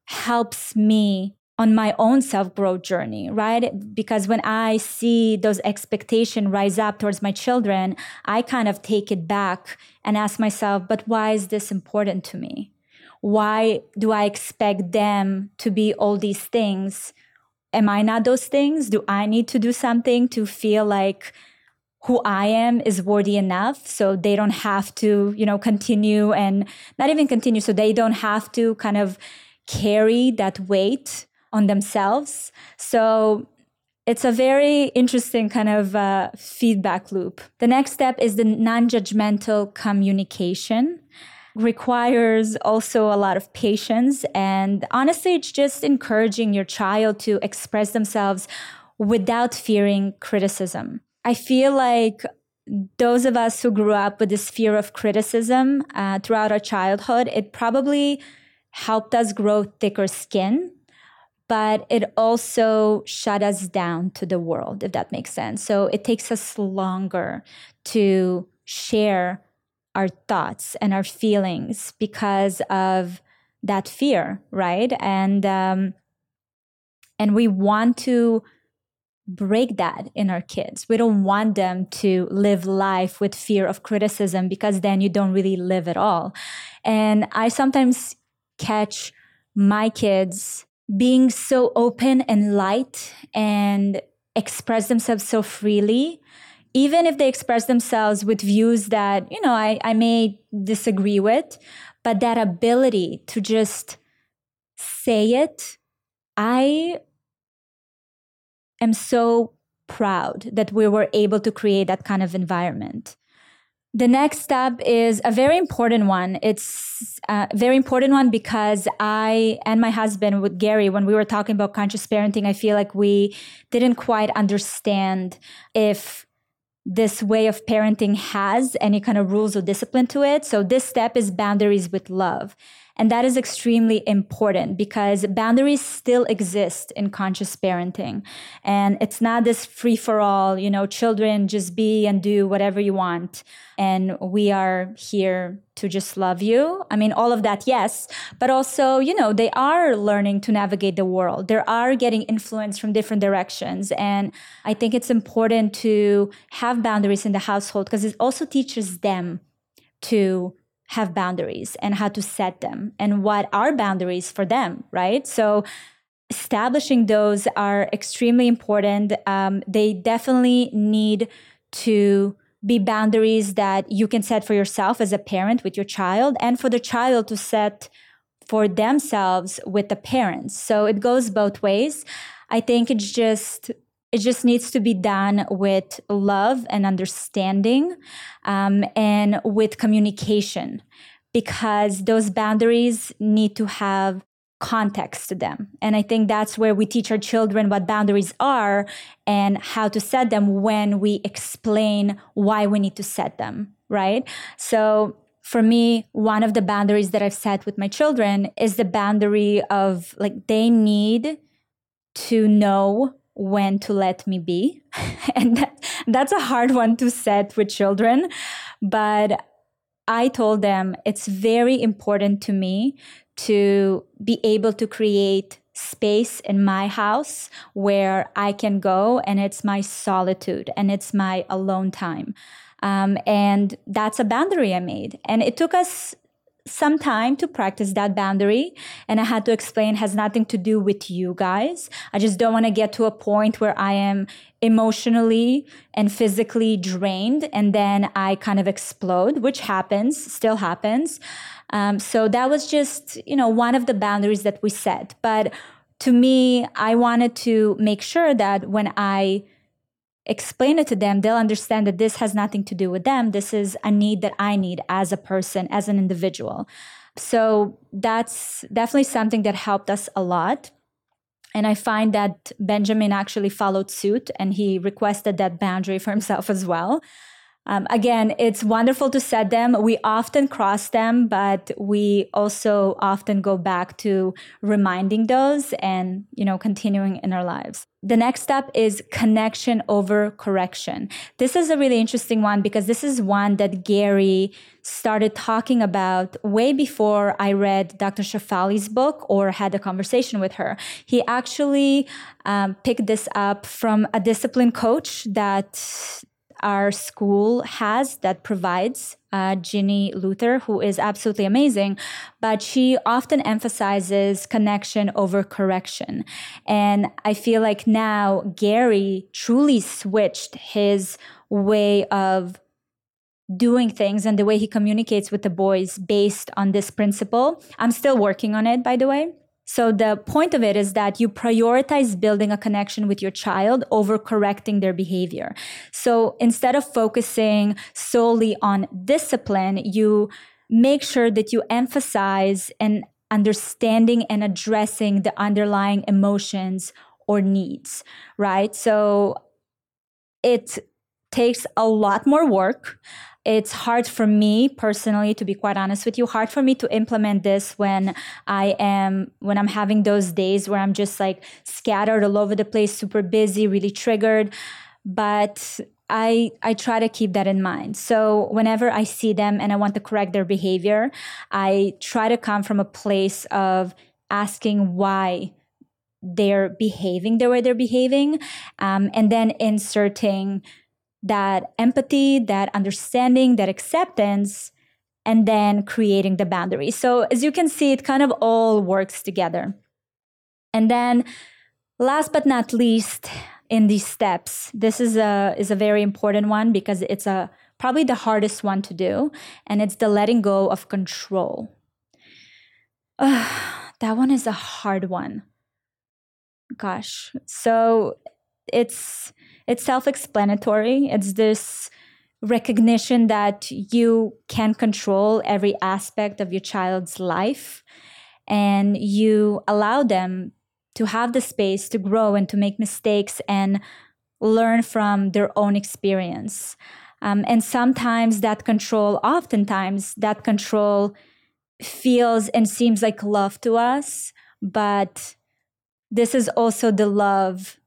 helps me on my own self growth journey, right? Because when I see those expectations rise up towards my children, I kind of take it back and ask myself, but why is this important to me? Why do I expect them to be all these things? Am I not those things? Do I need to do something to feel like who I am is worthy enough so they don't have to, you know, continue and not even continue so they don't have to kind of carry that weight on themselves. So it's a very interesting kind of uh, feedback loop. The next step is the non judgmental communication. Requires also a lot of patience. And honestly, it's just encouraging your child to express themselves without fearing criticism. I feel like those of us who grew up with this fear of criticism uh, throughout our childhood, it probably helped us grow thicker skin but it also shut us down to the world, if that makes sense. So it takes us longer to share our thoughts and our feelings because of that fear, right? And um, and we want to break that in our kids. We don't want them to live life with fear of criticism because then you don't really live at all. And I sometimes catch my kids being so open and light and express themselves so freely even if they express themselves with views that you know I, I may disagree with but that ability to just say it i am so proud that we were able to create that kind of environment the next step is a very important one. It's a very important one because I and my husband, with Gary, when we were talking about conscious parenting, I feel like we didn't quite understand if this way of parenting has any kind of rules or discipline to it. So, this step is boundaries with love. And that is extremely important because boundaries still exist in conscious parenting. And it's not this free for all, you know, children just be and do whatever you want. And we are here to just love you. I mean, all of that, yes. But also, you know, they are learning to navigate the world. They are getting influence from different directions. And I think it's important to have boundaries in the household because it also teaches them to have boundaries and how to set them and what are boundaries for them, right? So establishing those are extremely important. Um, they definitely need to be boundaries that you can set for yourself as a parent with your child and for the child to set for themselves with the parents. So it goes both ways. I think it's just it just needs to be done with love and understanding um, and with communication because those boundaries need to have context to them. And I think that's where we teach our children what boundaries are and how to set them when we explain why we need to set them, right? So for me, one of the boundaries that I've set with my children is the boundary of like they need to know when to let me be. and that, that's a hard one to set with children. But I told them it's very important to me to be able to create space in my house where I can go and it's my solitude and it's my alone time. Um, and that's a boundary I made. And it took us some time to practice that boundary. And I had to explain has nothing to do with you guys. I just don't want to get to a point where I am emotionally and physically drained and then I kind of explode, which happens, still happens. Um, so that was just, you know, one of the boundaries that we set. But to me, I wanted to make sure that when I explain it to them, they'll understand that this has nothing to do with them. This is a need that I need as a person, as an individual. So that's definitely something that helped us a lot. And I find that Benjamin actually followed suit and he requested that boundary for himself as well. Um, again, it's wonderful to set them. We often cross them, but we also often go back to reminding those and, you know, continuing in our lives. The next step is connection over correction. This is a really interesting one because this is one that Gary started talking about way before I read Dr. Shefali's book or had a conversation with her. He actually um, picked this up from a discipline coach that our school has that provides uh, Ginny Luther, who is absolutely amazing, but she often emphasizes connection over correction. And I feel like now Gary truly switched his way of doing things and the way he communicates with the boys based on this principle. I'm still working on it, by the way. So the point of it is that you prioritize building a connection with your child over correcting their behavior. So instead of focusing solely on discipline, you make sure that you emphasize and understanding and addressing the underlying emotions or needs, right? So it takes a lot more work it's hard for me personally to be quite honest with you hard for me to implement this when i am when i'm having those days where i'm just like scattered all over the place super busy really triggered but I I try to keep that in mind. So whenever I see them and I want to correct their behavior, I try to come from a place of asking why they're behaving the way they're behaving, um, and then inserting that empathy, that understanding, that acceptance, and then creating the boundary. So, as you can see, it kind of all works together. And then, last but not least, in these steps, this is a is a very important one because it's a probably the hardest one to do, and it's the letting go of control. Uh, that one is a hard one. Gosh, so it's it's self-explanatory. It's this recognition that you can control every aspect of your child's life and you allow them to have the space to grow and to make mistakes and learn from their own experience. Um, and sometimes that control, oftentimes, that control feels and seems like love to us, but this is also the love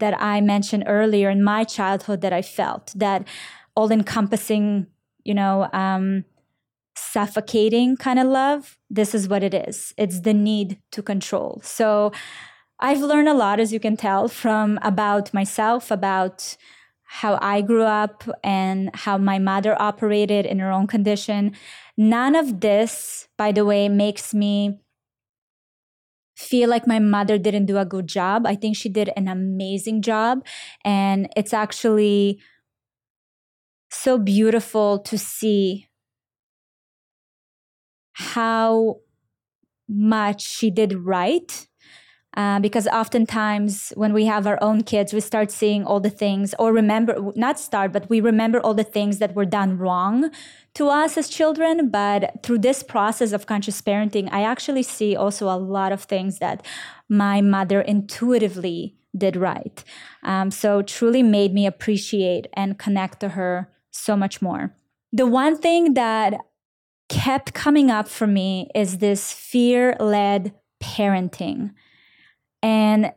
that I mentioned earlier in my childhood that I felt that all encompassing, you know, um, suffocating kind of love. This is what it is. It's the need to control. So I've learned a lot, as you can tell, from about myself, about how I grew up and how my mother operated in her own condition. None of this, by the way, makes me feel like my mother didn't do a good job. I think she did an amazing job. And it's actually so beautiful to see how much she did right Uh, because oftentimes when we have our own kids, we start seeing all the things, or remember, not start, but we remember all the things that were done wrong to us as children. But through this process of conscious parenting, I actually see also a lot of things that my mother intuitively did right. Um, so truly made me appreciate and connect to her so much more. The one thing that kept coming up for me is this fear led parenting. And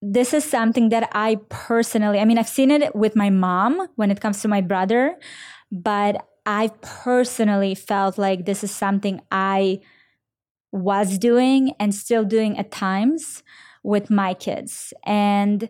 this is something that I personally, I mean, I've seen it with my mom when it comes to my brother, but I personally felt like this is something I was doing and still doing at times with my kids. And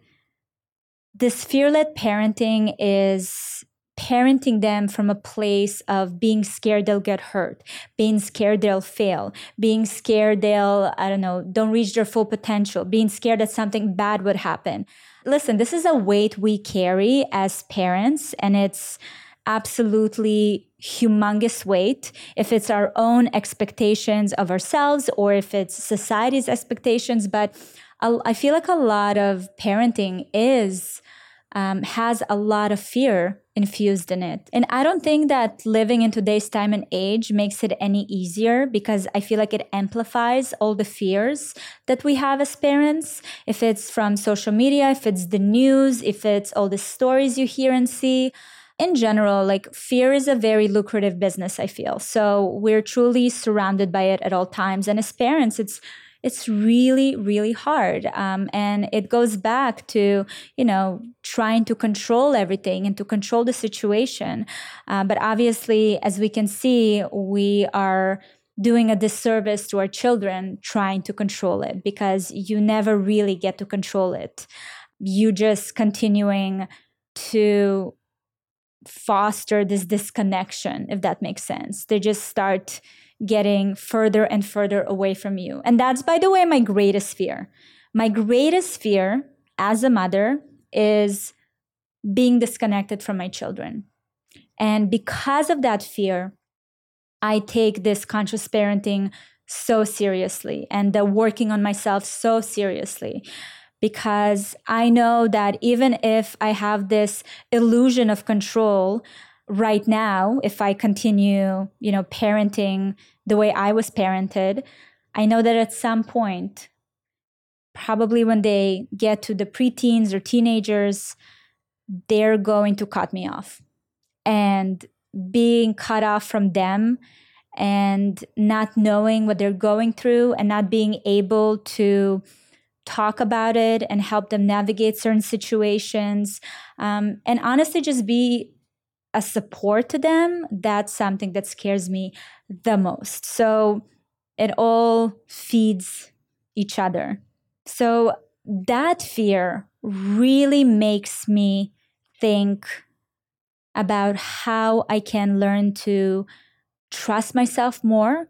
this fear led parenting is parenting them from a place of being scared they'll get hurt, being scared they'll fail, being scared they'll, I don't know, don't reach their full potential, being scared that something bad would happen. Listen, this is a weight we carry as parents, and it's absolutely humongous weight if it's our own expectations of ourselves or if it's society's expectations but i feel like a lot of parenting is um, has a lot of fear infused in it. And I don't think that living in today's time and age makes it any easier because I feel like it amplifies all the fears that we have as parents. If it's from social media, if it's the news, if it's all the stories you hear and see. In general, like fear is a very lucrative business, I feel. So we're truly surrounded by it at all times. And as parents, it's it's really really hard um, and it goes back to you know trying to control everything and to control the situation uh, but obviously as we can see we are doing a disservice to our children trying to control it because you never really get to control it you just continuing to foster this disconnection if that makes sense they just start getting further and further away from you. And that's, by the way, my greatest fear. My greatest fear as a mother is being disconnected from my children. And because of that fear, I take this conscious parenting so seriously and the working on myself so seriously because I know that even if I have this illusion of control, right now, if I continue, you know, parenting the way I was parented, I know that at some point, probably when they get to the preteens or teenagers, they're going to cut me off. And being cut off from them and not knowing what they're going through and not being able to talk about it and help them navigate certain situations um, and honestly just be a support to them, that's something that scares me the most. So it all feeds each other. So that fear really makes me think about how I can learn to trust myself more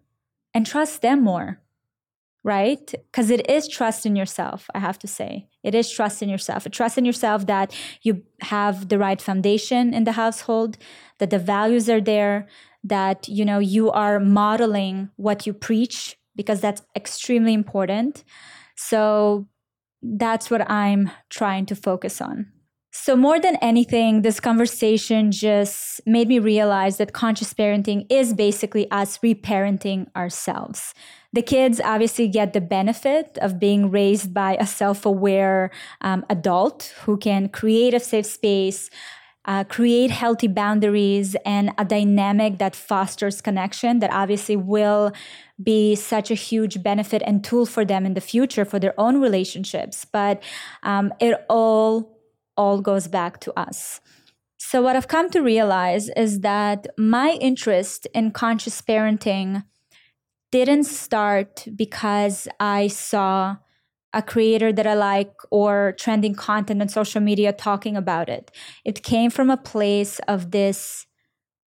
and trust them more right? Because it is trust in yourself, I have to say. It is trust in yourself. A trust in yourself that you have the right foundation in the household, that the values are there, that you know you are modeling what you preach because that's extremely important. So that's what I'm trying to focus on. So, more than anything, this conversation just made me realize that conscious parenting is basically us reparenting ourselves. The kids obviously get the benefit of being raised by a self aware um, adult who can create a safe space, uh, create healthy boundaries, and a dynamic that fosters connection that obviously will be such a huge benefit and tool for them in the future for their own relationships. But um, it all all goes back to us. So, what I've come to realize is that my interest in conscious parenting didn't start because I saw a creator that I like or trending content on social media talking about it. It came from a place of this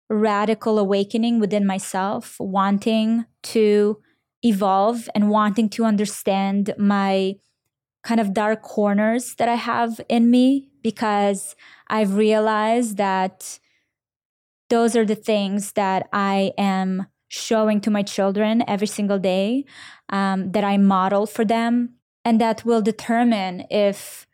radical awakening within myself, wanting to evolve and wanting to understand my kind of dark corners that I have in me because I've realized that those are the things that I am showing to my children every single day, um, that I model for them. and that will determine if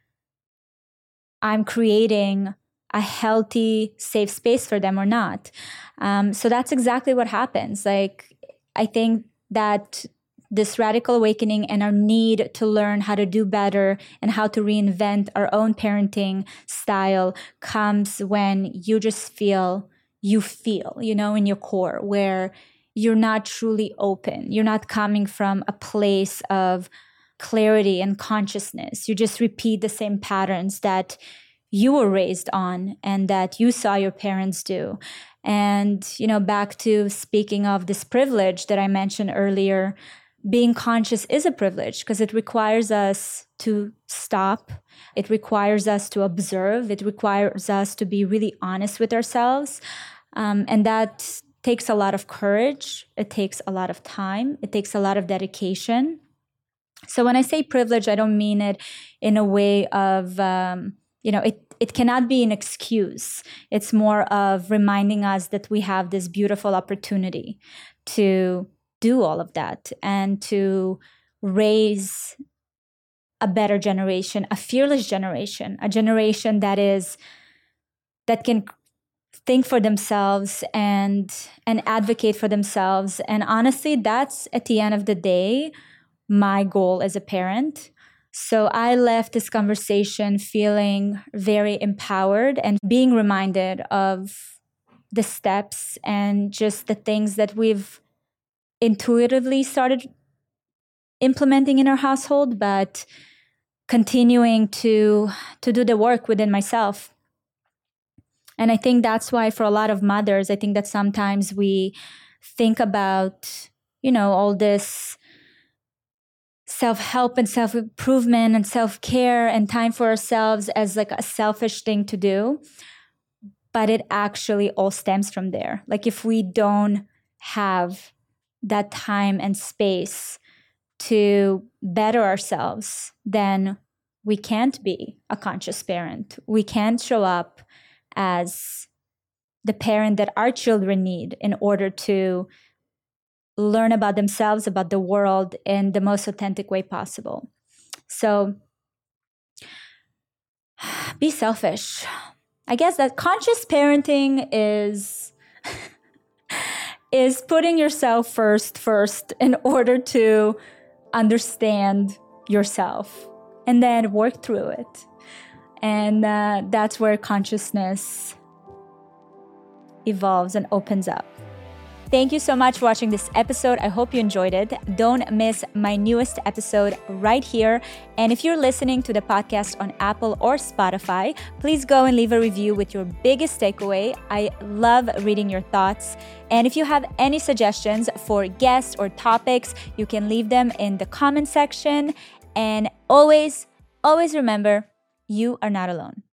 I'm creating a healthy, safe space for them or not. Um, so that's exactly what happens. Like, I think that this radical awakening and our need to learn how to do better and how to reinvent our own parenting style comes when you just feel you feel, you know, in your core, where you're not truly open. You're not coming from a place of clarity and consciousness. You just repeat the same patterns that you were raised on and that you saw your parents do. And, you know, back to speaking of this privilege that I mentioned earlier, being conscious is a privilege because it requires us to stop. It requires us to observe. It requires us to be really honest with ourselves. Um, and that takes a lot of courage. It takes a lot of time. It takes a lot of dedication. So when I say privilege, I don't mean it in a way of, um, you know, it it cannot be an excuse. It's more of reminding us that we have this beautiful opportunity to do all of that and to raise a better generation, a fearless generation, a generation that is that can think for themselves and and advocate for themselves. And honestly, that's at the end of the day my goal as a parent so I left this conversation feeling very empowered and being reminded of the steps and just the things that we've intuitively started implementing in our household, but continuing to to do the work within myself. And I think that's why for a lot of mothers, I think that sometimes we think about, you know, all this self help and self improvement and self care and time for ourselves as like a selfish thing to do. But it actually all stems from there. Like if we don't have that time and space to better ourselves, then we can't be a conscious parent. We can't show up as the parent that our children need in order to learn about themselves, about the world in the most authentic way possible. So be selfish. I guess that conscious parenting is is putting yourself first first in order to understand yourself and then work through it. And uh, that's where consciousness evolves and opens up. Thank you so much for watching this episode. I hope you enjoyed it. Don't miss my newest episode right here. And if you're listening to the podcast on Apple or Spotify, please go and leave a review with your biggest takeaway. I love reading your thoughts. And if you have any suggestions for guests or topics, you can leave them in the comment section. And always, always remember you are not alone.